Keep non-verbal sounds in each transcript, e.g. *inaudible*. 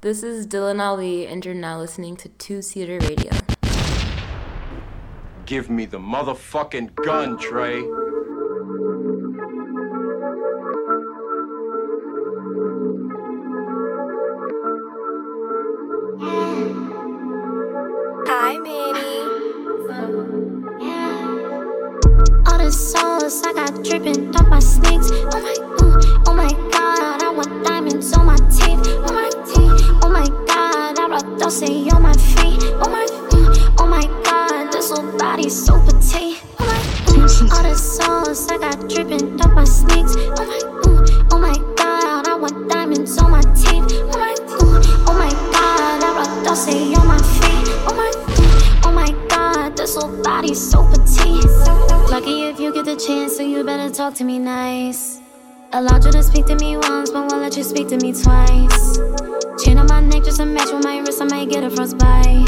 This is Dylan Ali, and you're now listening to Two Seater Radio. Give me the motherfucking gun, Trey. Nice. Allowed you to speak to me once, but won't let you speak to me twice. Chain on my neck just to match with my wrist, I might get a frostbite.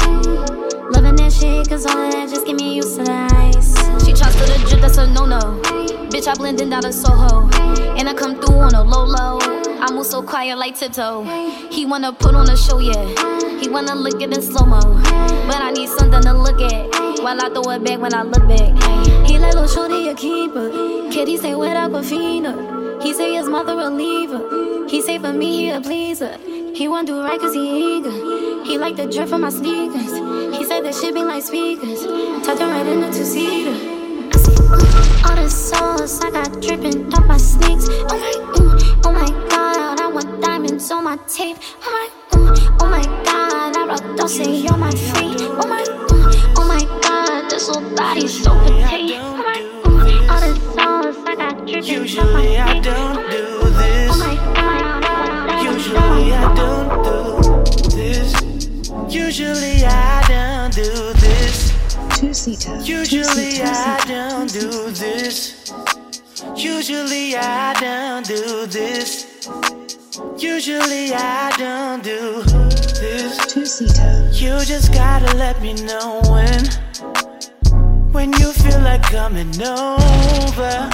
Loving that shit, cause all of that just get me used to the ice. She tries to the drip, that's a no no. Bitch, I blend in out of Soho. And I come through on a low low. I move so quiet like tiptoe. He wanna put on a show, yeah. He wanna look at in slow mo. But I need something to look at. While I throw it back when I look back. Let little shorty a keeper. Kitty say with Aquafina. He say his mother a leaver. He say for me he a pleaser. He want do right cause he eager. He like the drip from my sneakers. He said that shit be like speakers. Tuck him right in the two seater. Say, uh, all the sauce I got dripping off my sneaks. Oh my, ooh, oh my god, I want diamonds on my tape. Oh my, ooh, oh my god, I rock Dulce on my feet. Oh my, this little body so petite. My, ooh, all the sauce I got dripping off my Usually I sneaks. don't do this. my god, I want diamonds on Usually my I don't do this. Usually I don't do this. Two seater. Usually I don't do this. Usually I don't do this. Usually I don't do this. Two seater. You just gotta let me know when. When you feel like coming over.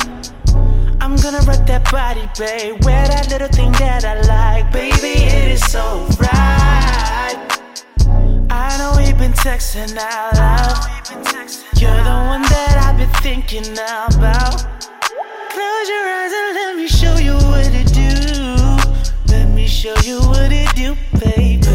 I'm gonna rock that body, babe. Wear that little thing that I like, baby. It is so right. I know we've been texting out loud. You're the one that I've been thinking about. Close your eyes and let me show you what it do. Let me show you what it do, baby.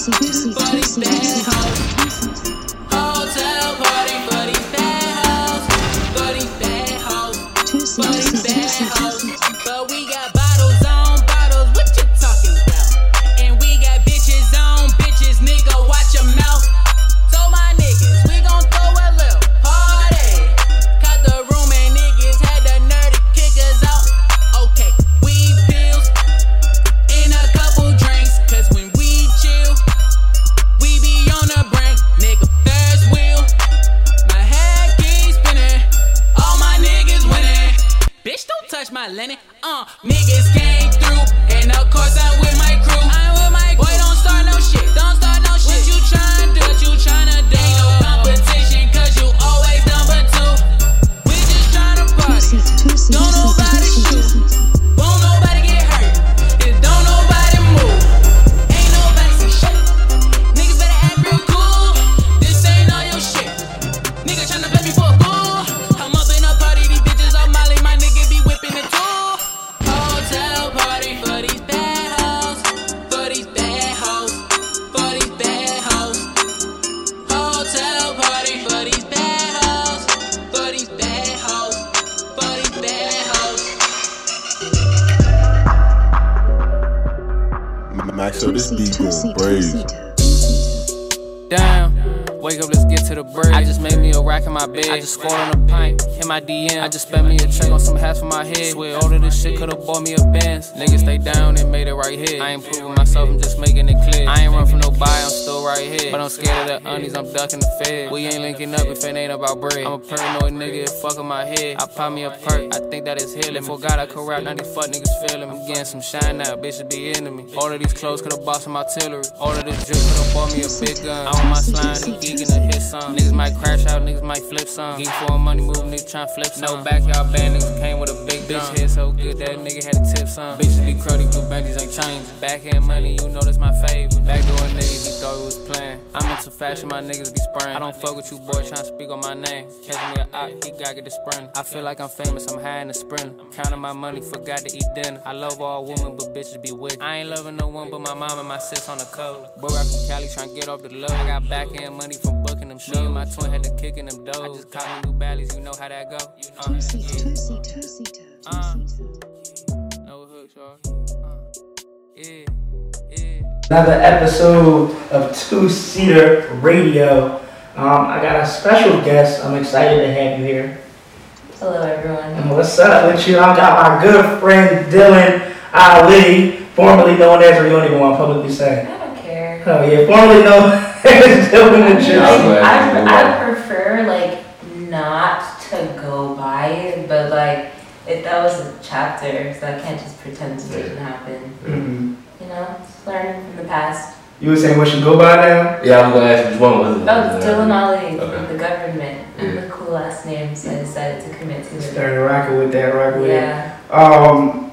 See secret, secret. Don't nobody shoot. Shit could've bought me a Benz. Niggas stay down and made it right here. I ain't proving myself, I'm just making it clear. I ain't run from nobody, I'm right here. But I'm scared of the undies, I'm ducking the fed. We ain't linking up if it ain't about bread. I'm a paranoid nigga, it fucking my head. I pop me a perk, I think that is healing. Forgot I could rap, now these fuck niggas feeling. I'm getting some shine now, bitches be into me. All of these clothes could've bought some artillery. All of this drip could've bought me a big gun. I want my slime, the geek and the hit song. Niggas might crash out, niggas might flip some. Geek for money move, niggas tryna flip some. No backyard band, niggas came with a big bitch head so good that nigga had to tip some. Bitches be cruddy, blue benjies ain't changing. Backhand money, you know that's my favorite. Backdoor niggas, he thought was playing. I'm into fashion, my niggas be spraying. I don't fuck with you, boy, tryna speak on my name. Catch me a op, he gotta get the sprint. I feel like I'm famous, I'm high in the sprint. Counting my money, forgot to eat dinner. I love all women, but bitches be wicked. I ain't loving no one but my mom and my sis on the code. Boy, I from Cali tryna get off the low. I got backhand money from booking them shows. Me and my twin had to kick in them doors. I just caught me new ballies, you know how that go. Uh, Two-seater, yeah. two-seater, two-seater, Uh. two-seater. No hooks, y'all. Uh, yeah. Another episode of Two Seater Radio. Um, I got a special guest. I'm excited to have you here. Hello, everyone. And what's up with you? I got my good friend Dylan Ali, formerly known as, or you don't even want to publicly say. I don't care. Oh yeah, formerly known *laughs* as Dylan the Like, I, I prefer like not to go by it, but like it, that was a chapter, so I can't just pretend it didn't happen. Mhm. You know, just learning from the past. You were saying what you go by now? Yeah, I was gonna ask you which one was it? Oh, Dylan Ali, Okay. the government, Yeah. the cool last name, so I decided to commit to it. Started rocking with that, rocking with it. Yeah. Um,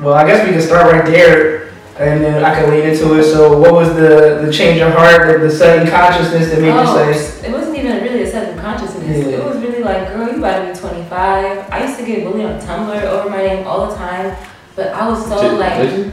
well, I guess we can start right there, and then I can lead into it. So, what was the the change of heart, the, the sudden consciousness that made Oh, you say? it wasn't even really a sudden consciousness. Yeah. It was really like, girl, you about to be 25. I used to get bullied on Tumblr over my name all the time, but I was so Did- like,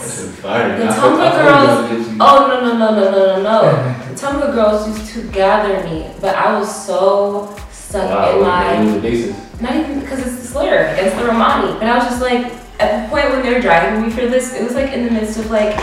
did you? yes. That shit fire. The I- I- Tumblr girls- Oh no no no no no no no! The Tumblr girls used to gather me, but I was so stuck Wow, in my you were decent. not even because it's the slur it's the Romani, but I was just like at the point when they were driving me for this, it was like in the midst of like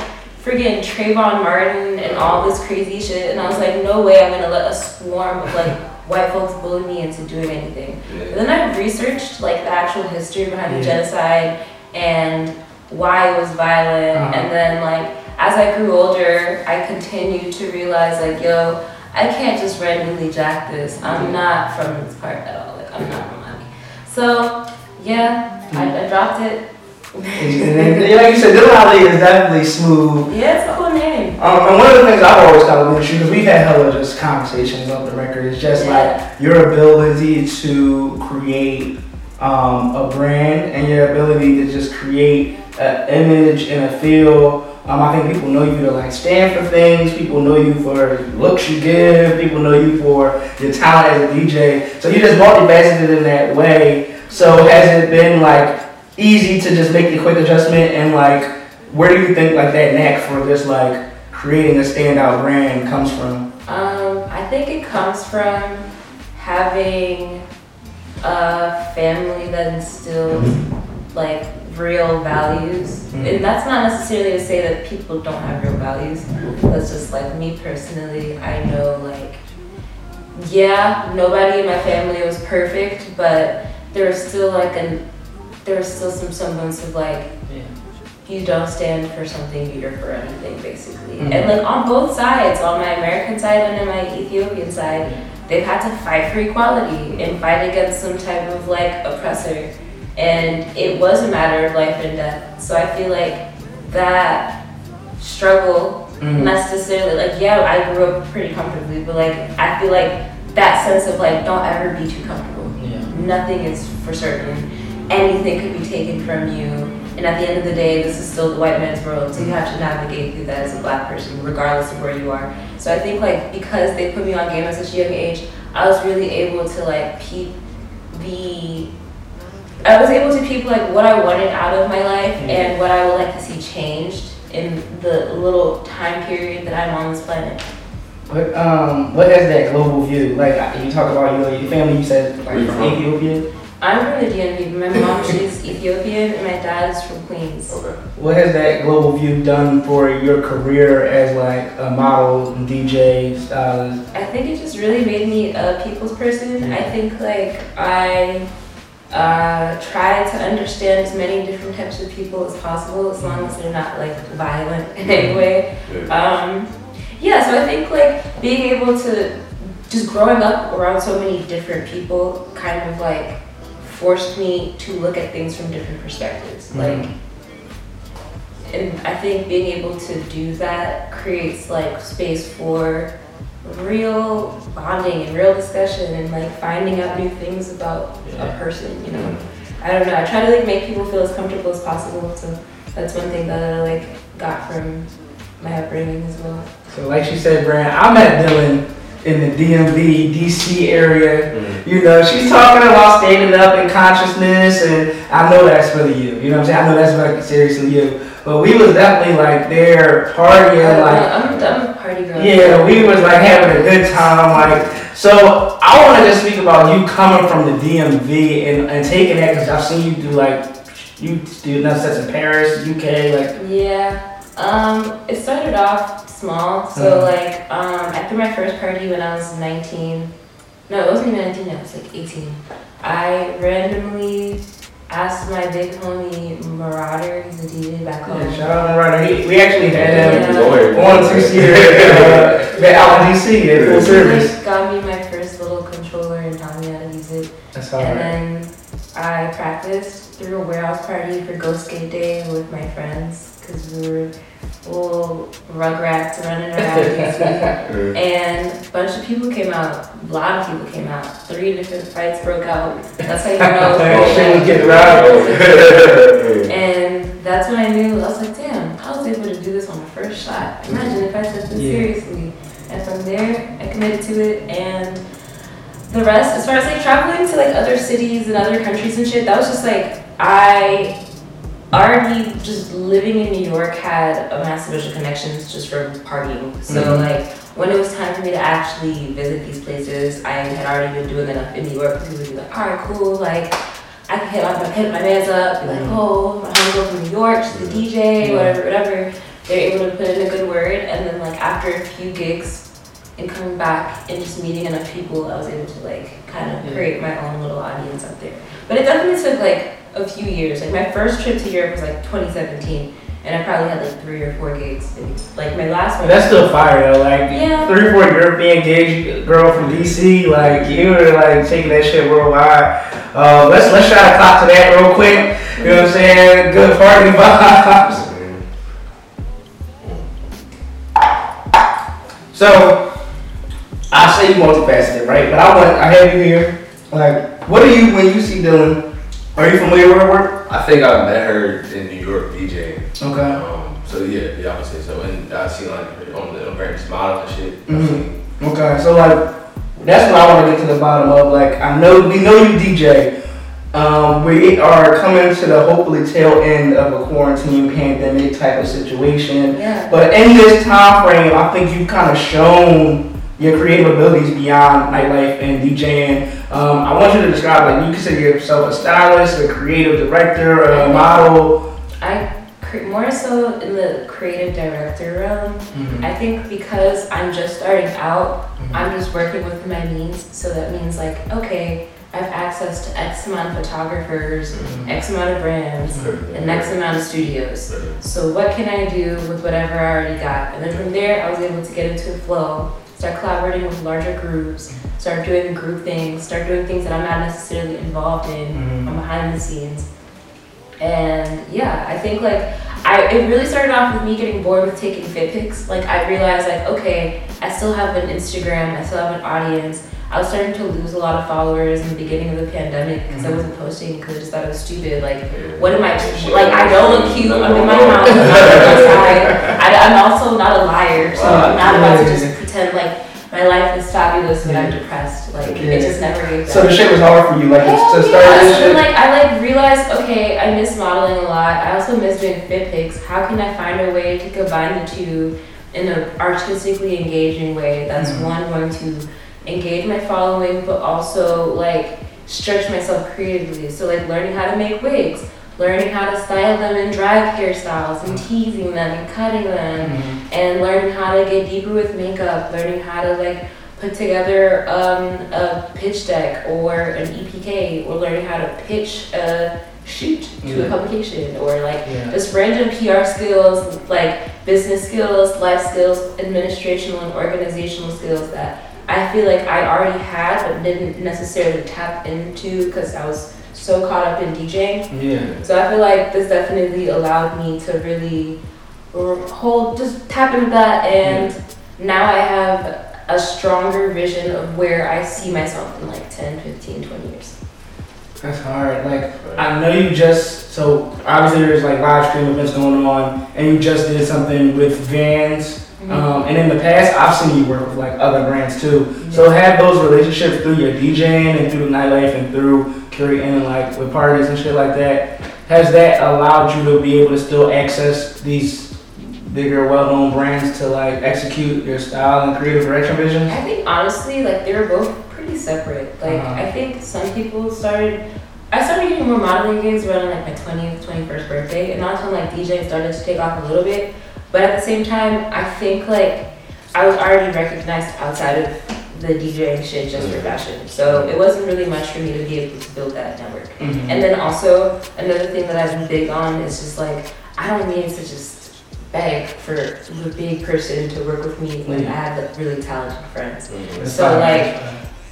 friggin' Trayvon Martin and all this crazy shit, and I was like, no way I'm gonna let a swarm of like *laughs* white folks bully me into doing anything. Yeah. And then I researched like the actual history behind the genocide and why it was violent. Uh-huh. And then like as I grew older, I continued to realize like, yo, I can't just randomly jack this. I'm not from this part at all. Like I'm not Romani. So yeah, I, I dropped it. *laughs* And then, like you said, Ali is definitely smooth. Yeah, it's a cool name. Um, and one of the things I've always kind of been true because we've had hella just conversations off the record is just Yeah. like your ability to create um, a brand and your ability to just create an image and a feel. Um, I think people know you to like stand for things. People know you for looks you give. People know you for your talent as a DJ. So you just multifaceted in that way. So has it been like easy to just make the quick adjustment and like where do you think like that knack for just like creating a standout brand comes from? Um, I think it comes from having a family that instills like real values. Mhm. And that's not necessarily to say that people don't have real values. That's just like me personally, I know like yeah, nobody in my family was perfect, but there was still like an there was still some semblance of like you don't stand for something, you're for anything, basically. Mhm. And like on both sides, on my American side and on my Ethiopian side, they've had to fight for equality and fight against some type of like oppressor. And it was a matter of life and death. So I feel like that struggle Mhm. necessarily like yeah, I grew up pretty comfortably, but like I feel like that sense of like don't ever be too comfortable. Yeah. Nothing is for certain. Anything could be taken from you. And at the end of the day, this is still the white man's world. So you have to navigate through that as a black person, regardless of where you are. So I think like because they put me on game at such a young age, I was really able to like peep the I was able to peep like what I wanted out of my life and what I would like to see changed in the little time period that I'm on this planet. What um what has that global view? Like you talk about you know, your family. You said like Where you from from? Ethiopia. I'm from the DMV, but my mom she's Ethiopian and my dad is from Queens. Okay. What has that global view done for your career as like a model, and DJ, stylist? I think it just really made me a people's person. I think like I uh, try to understand as many different types of people as possible, as long as they're not like violent *laughs* in any way. Um, yeah, so I think like being able to just growing up around so many different people kind of like forced me to look at things from different perspectives. Like, and I think being able to do that creates like space for real bonding and real discussion and like finding out new things about a person, you know. I don't know. I try to like make people feel as comfortable as possible. So that's one thing that I like got from my upbringing as well. So like she said, Brand, I met Dylan in the DMV, DC area. Mm-hmm. You know, she's talking about standing up in consciousness, and I know that's really you. You know what I'm saying? I know that's like seriously you. But we was definitely like there partying, like I'm, I'm a party girl. Yeah, we was like having a good time. Like, so I want to just speak about you coming from the DMV and, and taking that because I've seen you do like you do enough sets in Paris, UK, like Yeah. Um, it started off small. So Mhm. like um, I threw my first party when I was 19. No, it wasn't even 19. I was like 18. I randomly asked my big homie Marauder, he's a DJ back home. yeah, shout out to Ryder. He, we actually had him Yeah. Lawyer. on two seater uh, out in DC at full service. like, got me my first little controller and taught me how to use it. That's all And right. then I practiced through a warehouse party for Go Skate Day with my friends because we were little rugrats running around *laughs* And a bunch of people came out. A lot of people came out. Three different fights broke out. That's how you know. *laughs* That shit was getting rowdy. *laughs* And that's when I knew, I was like, damn, I was able to do this on my first shot. Imagine if I took this Yeah. seriously. And from there, I committed to it. And the rest, as far as like traveling to like other cities and other countries and shit, that was just like, I already just living in New York had a massive bunch of connections just from partying. So Mhm. like when it was time for me to actually visit these places, I had already been doing enough in New York. People would be like, all right, cool, like I can hit my, hit my mans up, be like, mm-hmm. oh, my homegirl from New York, she's a mm-hmm. DJ, mm-hmm. whatever, whatever. They're able to put in a good word, and then like after a few gigs and coming back and just meeting enough people, I was able to like kind of Yeah. create my own little audience up there. But it definitely took like a few years. Like my first trip to Europe was like 2017, and I probably had like three or four gigs. And, like my last one. That's still fire though. Like Yeah. three or four European gigs, girl from DC, like you were like taking that shit worldwide. Uh, let's let's try to clock to that real quick. You know what I'm saying? Good party vibes. *laughs* So I say you multifaceted, right? But I want I have you here. Like, what do you when you see Dylan? Are you familiar with her work? I think I met her in New York DJing. Okay. Um, so yeah, yeah, I would say so. And I see like on the on various model and shit. I've Mhm. Okay, so like that's what I want to get to the bottom of. Like I know we know you DJ. Um, we are coming to the hopefully tail end of a quarantine pandemic type of situation. Yeah. But in this time frame, I think you've kind of shown your creative abilities beyond nightlife and DJing. Um, I want you to describe like you consider yourself a stylist, a creative director, a model. I cre- more so in the creative director realm. Mm-hmm. I think because I'm just starting out, mm-hmm. I'm just working with my means. So that means like, okay, I have access to X amount of photographers, mm-hmm. X amount of brands, and X amount of studios. So what can I do with whatever I already got? And then from there, I was able to get into a flow, start collaborating with larger groups, start doing group things, start doing things that I'm not necessarily involved in Mhm. from behind the scenes. And yeah, I think like I it really started off with me getting bored with taking fit pics. Like I realized like okay, I still have an Instagram, I still have an audience. I was starting to lose a lot of followers in the beginning of the pandemic because I wasn't posting because I just thought it was stupid. Like what am I like? I don't look cute. I'm in my house. I'm outside. I, I'm also not a liar, so I'm not about to just pretend like my life is fabulous when I'm depressed. Like it just never gave So the shit was hard for you, like Hell to start yeah. this So shit. like I like realized, okay, I miss modeling a lot. I also miss doing fit pics. How can I find a way to combine the two in an artistically engaging way? That's Mhm. one going to engage my following, but also like stretch myself creatively. So like learning how to make wigs, learning how to style them in drag hairstyles and teasing them and cutting them Mhm. and learning how to get deeper with makeup, learning how to like put together um, a pitch deck or an EPK, or learning how to pitch a shoot to Yeah. a publication, or like Yeah. just random PR skills, like business skills, life skills, administrational and organizational skills that I feel like I already had but didn't necessarily tap into because I was so caught up in DJing. Yeah. So I feel like this definitely allowed me to really hold, just tap into that, and now I have a stronger vision of where I see myself in like 10, 15, 20 years. That's hard. Like I know you just so obviously there's like live stream events going on, and you just did something with Vans. Um, and in the past, I've seen you work with like other brands too. So have those relationships through your DJing and through nightlife and through curating like with parties and shit like that. Has that allowed you to be able to still access these bigger, well-known brands to like execute your style and creative direction vision? I think honestly, like they were both pretty separate. Like Uh-huh. I think some people started. I started getting more modeling gigs around like my twentieth, twenty first birthday, and that's when like DJing started to take off a little bit. But at the same time, I think like I was already recognized outside of the DJing shit just for fashion. So it wasn't really much for me to be able to build that network. Mhm. And then also another thing that I've been big on is just like I don't need to just beg for the big person to work with me when I have like, really talented friends. That's So fine. like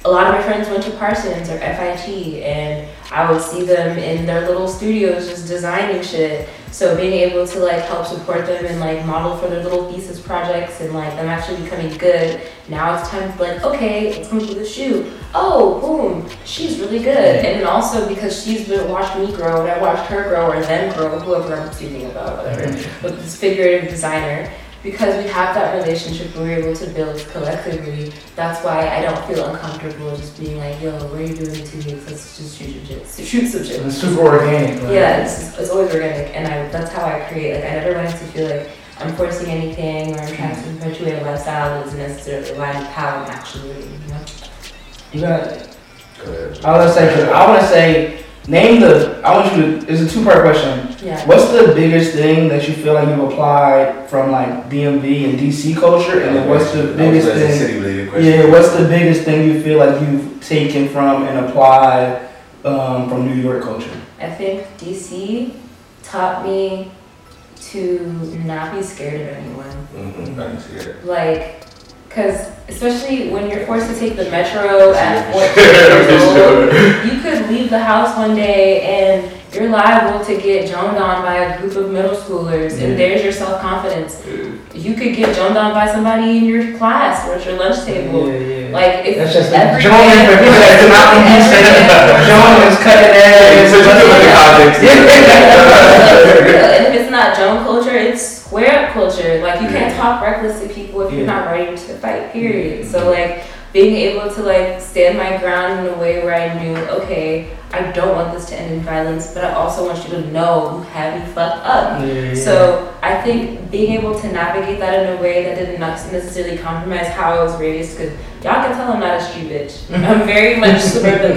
a lot of my friends went to Parsons or FIT and I would see them in their little studios just designing shit. So being able to like help support them and like model for their little thesis projects and like them actually becoming good. Now it's time to like, okay, let's come to the shoot. Oh, boom, she's really good. And then also because she's been watched me grow and I watched her grow or them grow, whoever I'm speaking about, whatever, mm-hmm. with this figurative designer because we have that relationship we're able to build collectively, that's why I don't feel uncomfortable just being like, yo, what are you doing in two weeks? Let's just shoot some shit. Shoot some shit. It's super organic. Like, Yeah, it's, it's always organic, and I, that's how I create. Like, I never wanted to feel like I'm forcing anything or I'm trying to perpetuate a lifestyle that doesn't necessarily align with how I'm actually living, you know? You got Go ahead. I want to say, I want to say, name the. I want you to. It's a two-part question. Yeah. What's the biggest thing that you feel like you've applied from like DMV and DC culture, and then what's the biggest thing? city related question. Yeah, what's the biggest thing you feel like you've taken from and applied um, from New York culture? I think DC taught me to not be scared of anyone. Mm-hmm. I can see. Like, because especially when you're forced to take the metro at 14 years old, you could leave the house one day and you're liable to get joned on by a group of middle schoolers, Yeah. and there's your self confidence. You could get joned on by somebody in your class or at your lunch table. Yeah, yeah. Like, it's That's just every John for people that do not understand. John is cutting *laughs* Yeah, so you do it in context. It's real. And if it's not Joan culture, it's square up culture. Like you can't talk reckless to people if you're not ready to fight. Period. So like being able to like stand my ground in a way where I knew, okay, I don't want this to end in violence, but I also want you to know you have me fucked up. Yeah, yeah. So I think being able to navigate that in a way that didn't necessarily compromise how I was raised, because y'all can tell I'm not a street bitch. Mm-hmm. I'm very much *laughs* suburban.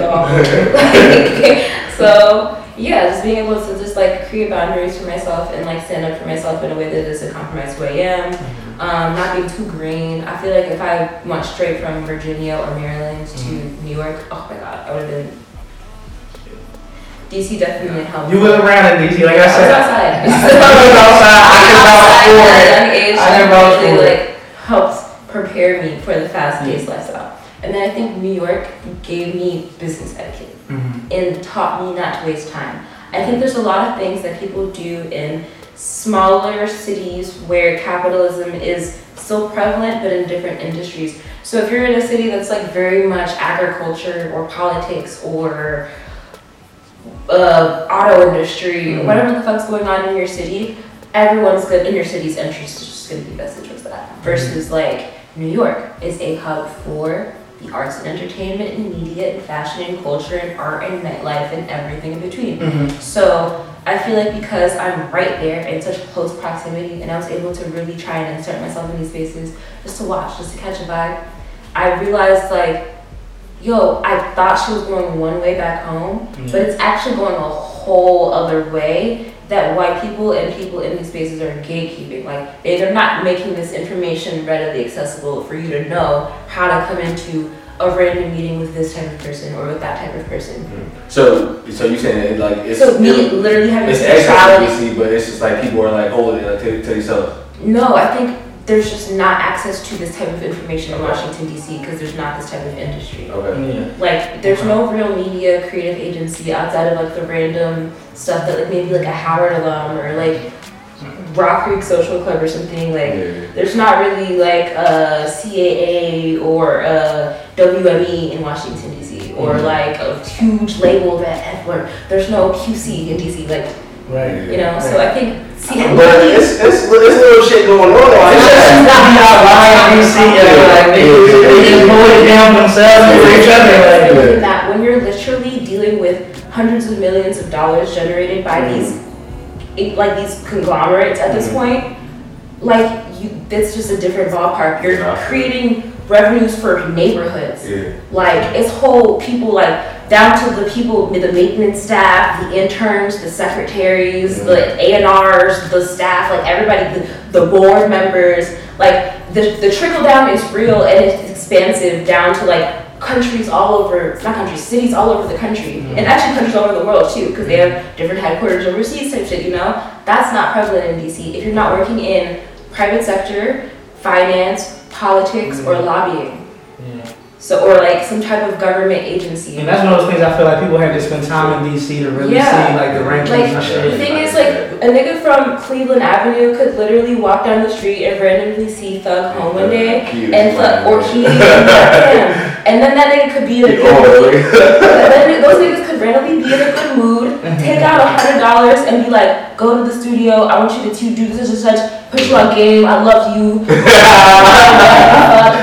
*laughs* *laughs* Like, so yeah, just being able to just like create boundaries for myself and like stand up for myself in a way that doesn't compromise who I am. Mm-hmm. Um, not being too green. I feel like if I went straight from Virginia or Maryland to mm-hmm. New York, oh my god, I would have been. DC definitely helped. You was around in DC, like I said. *laughs* I was outside. I was *laughs* outside. I vouch for at a young age, I can that vouch really for it. like helped prepare me for the fast-paced mm-hmm. lifestyle. And then I think New York gave me business etiquette Mhm. and taught me not to waste time. I think there's a lot of things that people do in smaller cities where capitalism is still prevalent but in different industries. So if you're in a city that's like very much agriculture or politics or uh, auto industry Mhm. whatever the fuck's going on in your city, everyone's good in your city's interest is just gonna be vested towards that. Versus like New York is a hub for the arts and entertainment and media and fashion and culture and art and nightlife and everything in between. Mhm. So I feel like because I'm right there in such close proximity and I was able to really try and insert myself in these spaces just to watch, just to catch a vibe, I realized like yo, I thought she was going one way back home, Mm. but it's actually going a whole other way that white people and people in these spaces are gatekeeping. Like they- they're not making this information readily accessible for you to know how to come into a random meeting with this type of person or with that type of person. Hmm. So, so you saying it like it's So me literally having it's sexuality. access to DC, but it's just like people are like holding it like, to, to themselves. No, I think there's just not access to this type of information in Washington D.C. because there's not this type of industry. Okay. Yeah. Like, there's no real media creative agency outside of like the random stuff that like maybe like a Howard alum or like Rock Creek Social Club or something. Like, Yeah. there's not really like a CAA or a WME in Washington D.C. or Mhm. like a huge label that or there's no QC in D.C. Like, Right. you know. So I think see, But it's, it's, it's little shit going on. though. It's just It's not out lying, DC, yeah, like they, they just pull it down themselves and for each other. Like, Thinking that when you're literally dealing with hundreds of millions of dollars generated by these, it- like these conglomerates at this Mhm. point, like you, it's just a different ballpark. You're Exactly. creating revenues for neighborhoods. Yeah. Like it's whole people like down to the people, the maintenance staff, the interns, the secretaries, the A and R's, the staff, like everybody, the, the board members. Like the the trickle down is real and it's expansive down to like countries all over, not countries, cities all over the country, mm-hmm. and actually countries all over the world too, because they have mm-hmm. different headquarters overseas type shit. You know, that's not prevalent in DC. If you're not working in private sector, finance, politics, or mm-hmm. lobbying. Yeah. So, or like some type of government agency. And that's one of those things I feel like people have to spend time in DC to really Yeah. see like the rankings Like, and the shit. thing is, like, a nigga from Cleveland Avenue could literally walk down the street and randomly see Thug home one day, and Thug, or he, him. And then that nigga could be in a good mood. *laughs* Then those niggas could randomly be in a good mood, take out a hundred dollars and be like, go to the studio, I want you to do this and such, put you on game, I love you. *laughs* *laughs*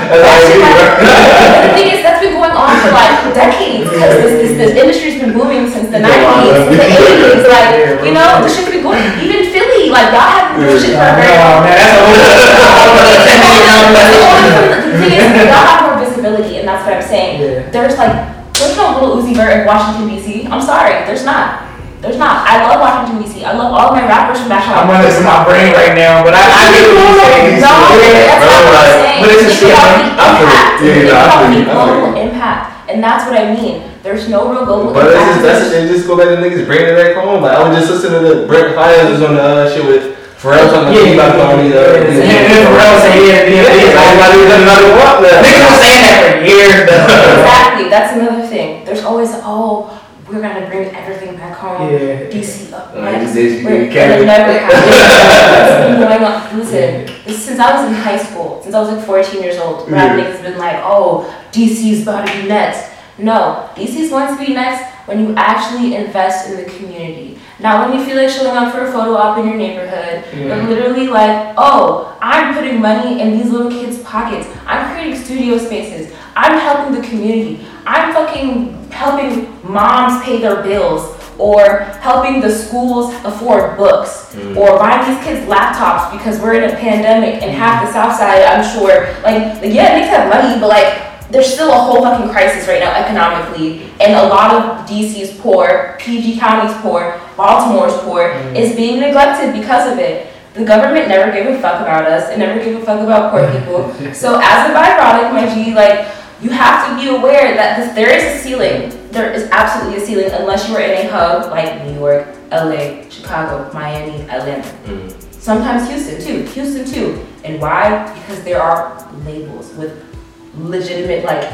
Shit happened. *laughs* the thing is, that's been going on for like decades because this, this, this industry's been booming since the 90s, the *laughs* 80s. Like, you know, the shit's been going. Even Philly, like, y'all have been shit for a very a whole *laughs* the thing is, y'all have more visibility, and that's what I'm saying. There's like, there's no Lil Uzi Vert in Washington D.C. I'm sorry, there's not. There's not. I love Washington D.C. I love all my rappers from back home. I'm running through my brain right now, but I, I get what you're saying. No, that's not what I'm saying. But it's just Think about the I feel it. impact. Yeah, I feel you. Global impact, and that's what I mean. There's no real global But it's just, that's it. Just go back to niggas bringing it back home. Like I was just listening to Brent Faiyaz was on the uh, shit with Pharrell talking Yeah, about yeah, all these. yeah, Uh, yeah. these- And Pharrell say, yeah, yeah, Yeah, yeah. everybody done another one. Niggas been saying that for years, though. Exactly. That's another thing. There's always oh. We're gonna bring everything back home. Yeah. DC up Uh, next. these days We're- can't- never happen. *laughs* It's been going on. Listen, this, since I was in high school, since I was like 14 years old, rap Yeah. niggas been like, oh, DC's about to be next. No, DC's going to be next when you actually invest in the community. Not when you feel like showing up for a photo op in your neighborhood, but literally like, oh, I'm putting money in these little kids' pockets. I'm creating studio spaces. I'm helping the community. I'm fucking helping moms pay their bills or helping the schools afford books mm. or buying these kids laptops because we're in a pandemic and half the south side i'm sure like, yeah niggas have money but like there's still a whole fucking crisis right now economically. And a lot of dc's poor pg county's poor baltimore's poor mm. is being neglected because of it. The government never gave a fuck about us and never gave a fuck about poor people. *laughs* So as a byproduct my g like you have to be aware that this, there is a ceiling. There is absolutely a ceiling unless you are in a hub like New York, LA, Chicago, Miami, Atlanta. Mm-hmm. Sometimes Houston too. Houston too. And why? Because there are labels with legitimate like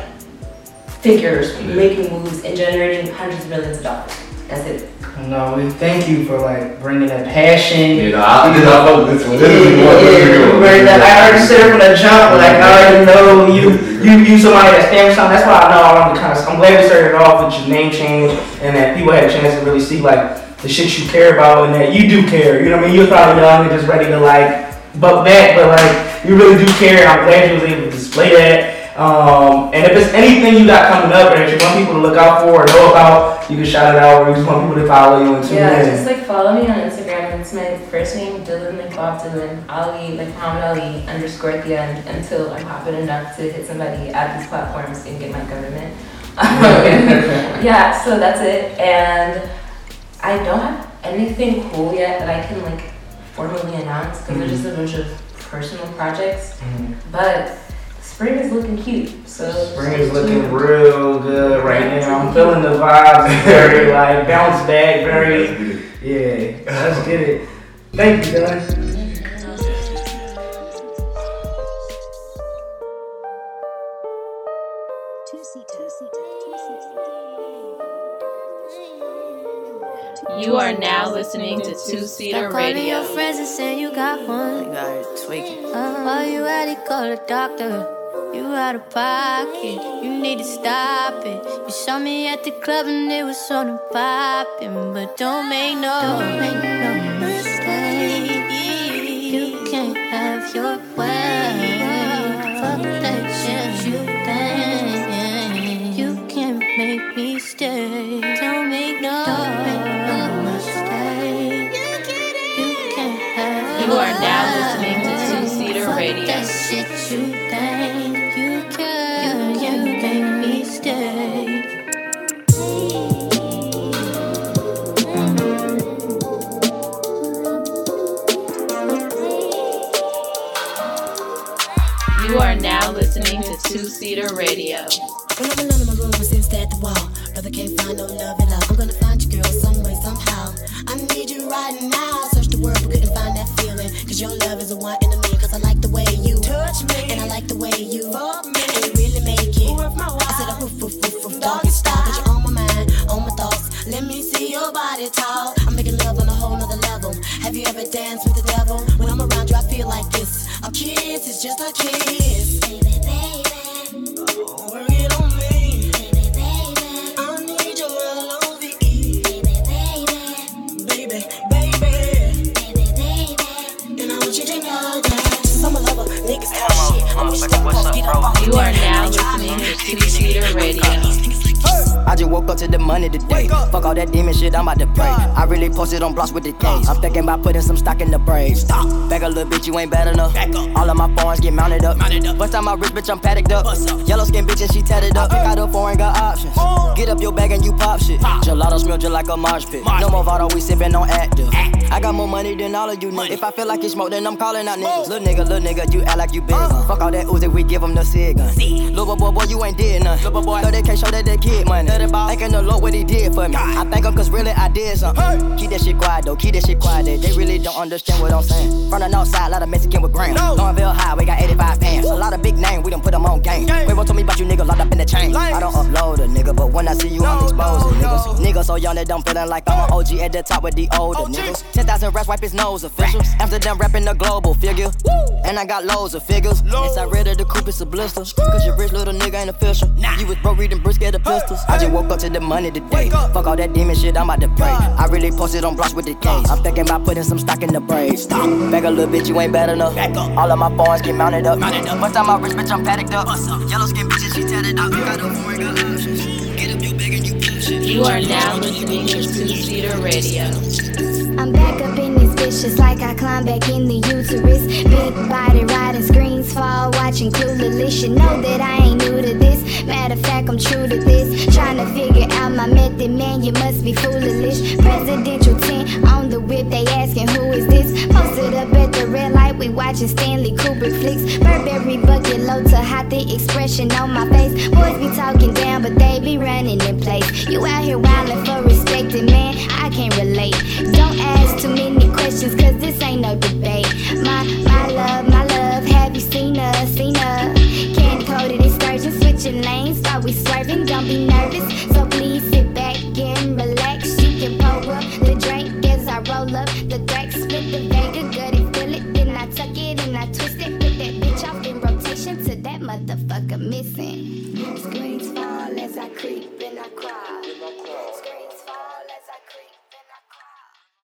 figures making moves and generating hundreds of millions of dollars. That's it. No, we thank you for like bringing that passion. You know, I did not fuck this one. Yeah, This is one. This is a yeah, good one. right, that- I already said it from the jump. Like I already know you, you, you somebody that stands for something. That's why I know I wanted to kind of. I'm glad we started off with your name change and that people had a chance to really see like the shit you care about and that you do care. You know what I mean? You're probably young and just ready to like buck back, but like you really do care. And I'm glad you was able to display that. Um, and if it's anything you got coming up and that you want people to look out for or know about, you can shout it out or you just want people to follow you and tune Yeah, in. just like follow me on Instagram. It's my first name, Dylan, like Bob Dylan, Ali, like Muhammad Ali, underscore at the end until I'm popping enough to hit somebody at these platforms and get my government. *laughs* *laughs* yeah, so that's it. And I don't have anything cool yet that I can like formally announce because there's just a bunch of personal projects. Mhm. But spring is looking cute. So Spring is looking real good right now. I'm feeling the vibes. *laughs* Very like bounce back. Very yeah. Let's get it. Thank you, guys. You are now listening to Two Seater Calling your friends and saying you got one. You got it tweaking. Uh, are you ready? Call the doctor. You out of pocket. You need to stop it. You saw me at the club and it was on and popping, but don't make no, don't make no mistake. You can't have your way. Radio. When I'm alone in my room, it seems at the wall. Brother can't find no love at all. I'm gonna find you, girl, some way, somehow. I need you right now. Search the world, but couldn't find that feeling. Cause your love is a one in a million. Cause I like the way you touch me. And I like the way you fuck me. And you really make it. My I said oh, a roof, roof, roof, roof, doggy style. Cause you're on my mind, on my thoughts. Let me see your body talk. I'm making love on a whole nother level. Have you ever danced with the devil? When I'm around you, I feel like this. A kiss is just a kiss. Baby, baby. You are now listening to Two Radio. I just woke up to the money today. Fuck all that demon shit, I'm about to pray. I really posted on blocks with the case. I'm thinking about putting some stock in the braids. Stop. Back a little bitch, you ain't bad enough. All of my phones get mounted up. First time I rich, bitch, I'm padded up. Yellow skin bitch and she tatted up. Pick out a foreign, got options. Get up your bag and you pop shit. Gelato smell just like a marsh pit. No more Vado, we sippin' on active. I got more money than all of you niggas. If I feel like it's smoke, then I'm calling out niggas. Little nigga, little nigga, you act like you big. Fuck all that Uzi, we give them the cig gun. Little boy, boy, you ain't did none. Little boy, so they can't show that they kid money. Thinking the Lord what he did for me. I thank him cause really I did something. Keep that shit quiet though, keep that shit quiet. They, they really don't understand what I'm saying. From the north side, a lot of Mexican with grams. Longville High, we got 85 pants. A lot of big names, we done put them on game. Quavo told me about you niggas locked up in the chain. I don't upload a nigga, but when I see you, I'm exposed niggas. Niggas so young that don't feeling like I'm an OG at the top with the older niggas. 10,000 reps, wipe his nose official. Amsterdam rapping the global figure. And I got loads of figures. Inside red of the coupe, it's a blister. Cause your rich little nigga ain't official. You was broke reading brisk at the pistols. I just woke up to the money today. Fuck all that demon shit, I'm about to pray. I really posted on blocks with the case. Uh. I'm thinking about putting some stock in the braids. Stop. Back a little bitch, you ain't bad enough. All of my phones get mounted up. First time I'm rich, bitch, I'm padded up. Yellow skin bitch, and she tatted up. Got a foreign, got options. Get up your bag and you pop shit. You are now listening to Two Seater Radio. I'm back up in this bitch just like I climbed back in the uterus. Big body riding screens, fall watching clueless. You know that I True to this. Trying to figure out my method, man, you must be foolish. Presidential tent on the whip, they asking who is this. Posted up at the red light, we watching Stanley Kubrick flicks. Burberry bucket low to hide the expression on my face. Boys be talking down, but they be running in place. You out here wildin' for respected, man, I can't relate. Don't ask too many questions, cause this ain't no debate. My, my love, my love, have you seen her, seen her? Candy coated excursion, switching lanes, while we swerving, don't be nervous. So please